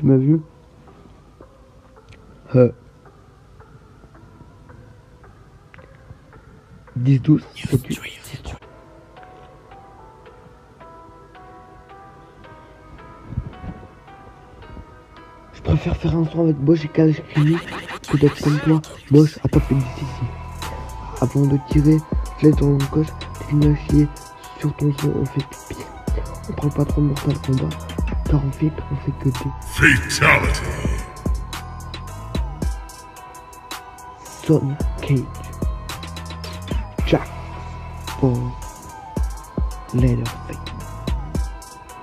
Tu m'as vu euh. 10, 12, 7, 8. Je préfère faire un son avec Bosch et Kalash que d'être comme toi, Bosch à taper d'ici. Avant de tirer, je dans l'encoche, tu chier sur ton son, on fait pipi. On prend pas trop Mortal combat, fait, on fait que des Fatality. Son Cage. Jack. Paul. Leatherface.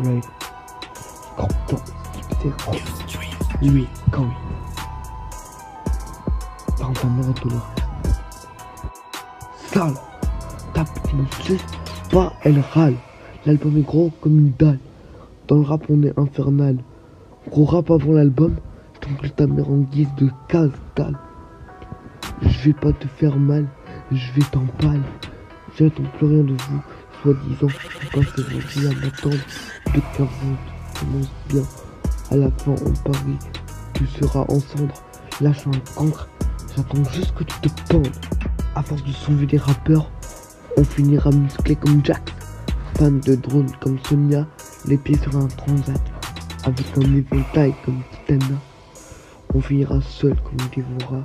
Raid. Compton. Rose. Lui, tout le reste. Sale. Ta petite bouche, pas elle râle. L'album est gros comme une dalle. Dans le rap, on est infernal. Gros rap avant l'album, je t'encule ta mère en guise de case dalle. Je vais pas te faire mal, je vais t'en pâle. J'attends plus rien de vous, soi-disant, quand c'est gentil à m'attendre. De car vous commence bien. À la fin, on parie, tu seras en cendre. Lâche un cancre, j'attends juste que tu te pendes. À force de sauver des rappeurs, on finira musclé comme Jack. Fan de drone comme Sonia, les pieds sur un transat. Avec un éventail comme Titana. On finira seul comme Dévora.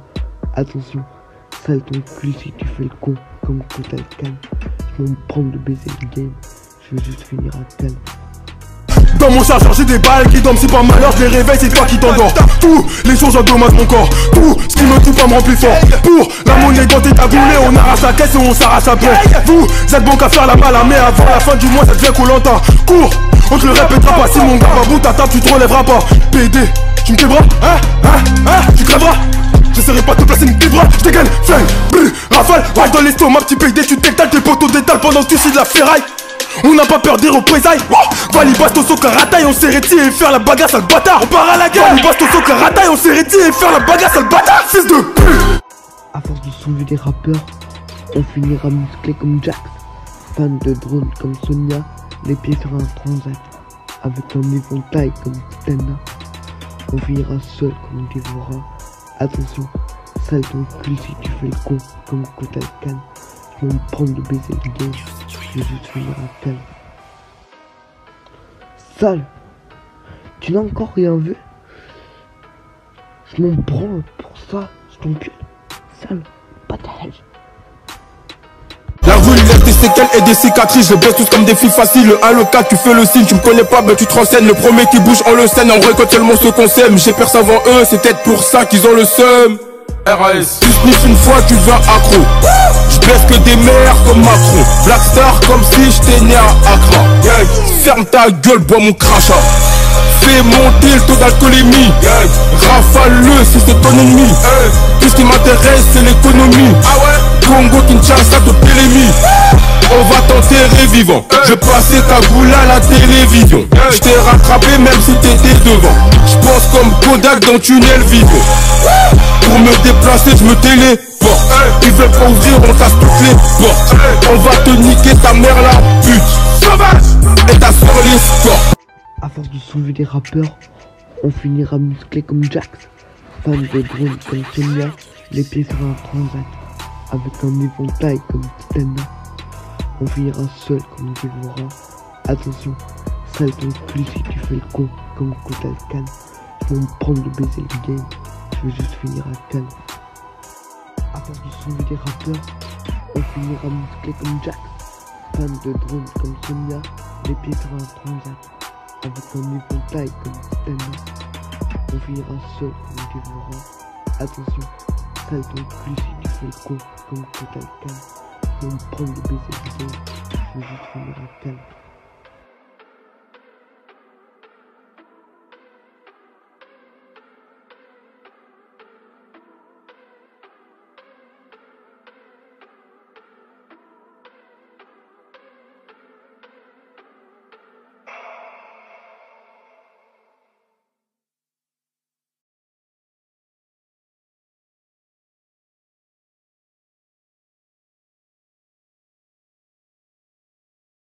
Attention, sale ton cul si tu fais le con comme Total Calme. Je vais me prendre de baiser le game. Je veux juste finir à calme. Dans mon chargeur j'ai des balles qui dorment, c'est pas malheur, je les réveille, c'est toi qui t'endors Tous les choses endommagent mon corps, tout ce qui me tue pas me rend plus fort. Pour la monnaie dans tes taboulés, on arrache la caisse et on s'arrache la paix Vous êtes bon qu'à faire la malle, mais avant la fin du mois ça devient coulantin Cours, on te le répétera pas, si mon gars va bout ta table tu te relèveras pas. PD, tu me quebras, hein, hein, hein, tu crèveras J'essaierai pas de te placer une bras, je dégaine, flingue, brûle, rafale, rage dans l'estomac, petit PD, tu t'étales. Tes poteaux d'étal pendant que tu de la ferraille on n'a pas peur des représailles. Vali Bastos au karataï, on s'est et faire la bagarre sale bâtard. On part à la guerre. Vali Bastos au karataï, on s'est et faire la bagarre sale bâtard. Fils de pute. À force de sauver des rappeurs, on finira musclé comme Jax. Fan de drone comme Sonia, les pieds sur un transat Avec un éventail comme Titana On finira seul comme Dévora Attention, sale ton cul si tu fais le con comme Kotal Je vais me prendre de baiser le game je à calme. Sale. Tu n'as encore rien vu? Je m'en branle pour ça, je t'encule. Sale, patage. La rue laisse des séquelles et des cicatrices. Je bosse tous comme des filles faciles. Le 1, le 4, tu fais le signe Tu me connais pas, mais tu te renseignes. Le premier qui bouge, on le scène En vrai, quand tellement ce qu'on s'aime J'ai percé avant eux, c'est peut-être pour ça qu'ils ont le seum. RAS Tu sniffes une fois, tu deviens accro J'baisse que des mères comme Macron. Blackstar comme si j'étais né à Accra. Ferme ta gueule, bois mon crachat. Fais monter le taux d'alcoolémie. Rafale-le si c'est ton ennemi. Tout ce qui m'intéresse c'est l'économie. Congo, Kinshasa, de Pélémi on va t'enterrer vivant. Je passais ta boule à la télévision. Je t'ai rattrapé même si t'étais devant Comme Kodak dans tunnel vidéo Pour me déplacer je me téléporte. Ils veulent pas ouvrir on casse toutes les portes. On va te niquer ta mère la pute. Sauvage! Et ta soeur les À force de sauver des rappeurs On finira musclé comme Jax. Fan de drone comme Sonia Les pieds sur un transat. Avec un éventail comme Titana on finira seul comme Dévora. Attention, sale ton cul si tu fais le con comme Kotal Vais me prendre de baiser le game. Je vais juste finir à calme. À force de sauver des rappeurs, on finira musclé comme Jack. Fan de drone comme Sonia, les pieds sur un transat. Avec un éventail comme Titana. On finira seul comme Dévora. Attention, sale ton cul si tu le con comme Kotal Khan. Je vais me prendre de baiser le game. Je vais juste finir à calme.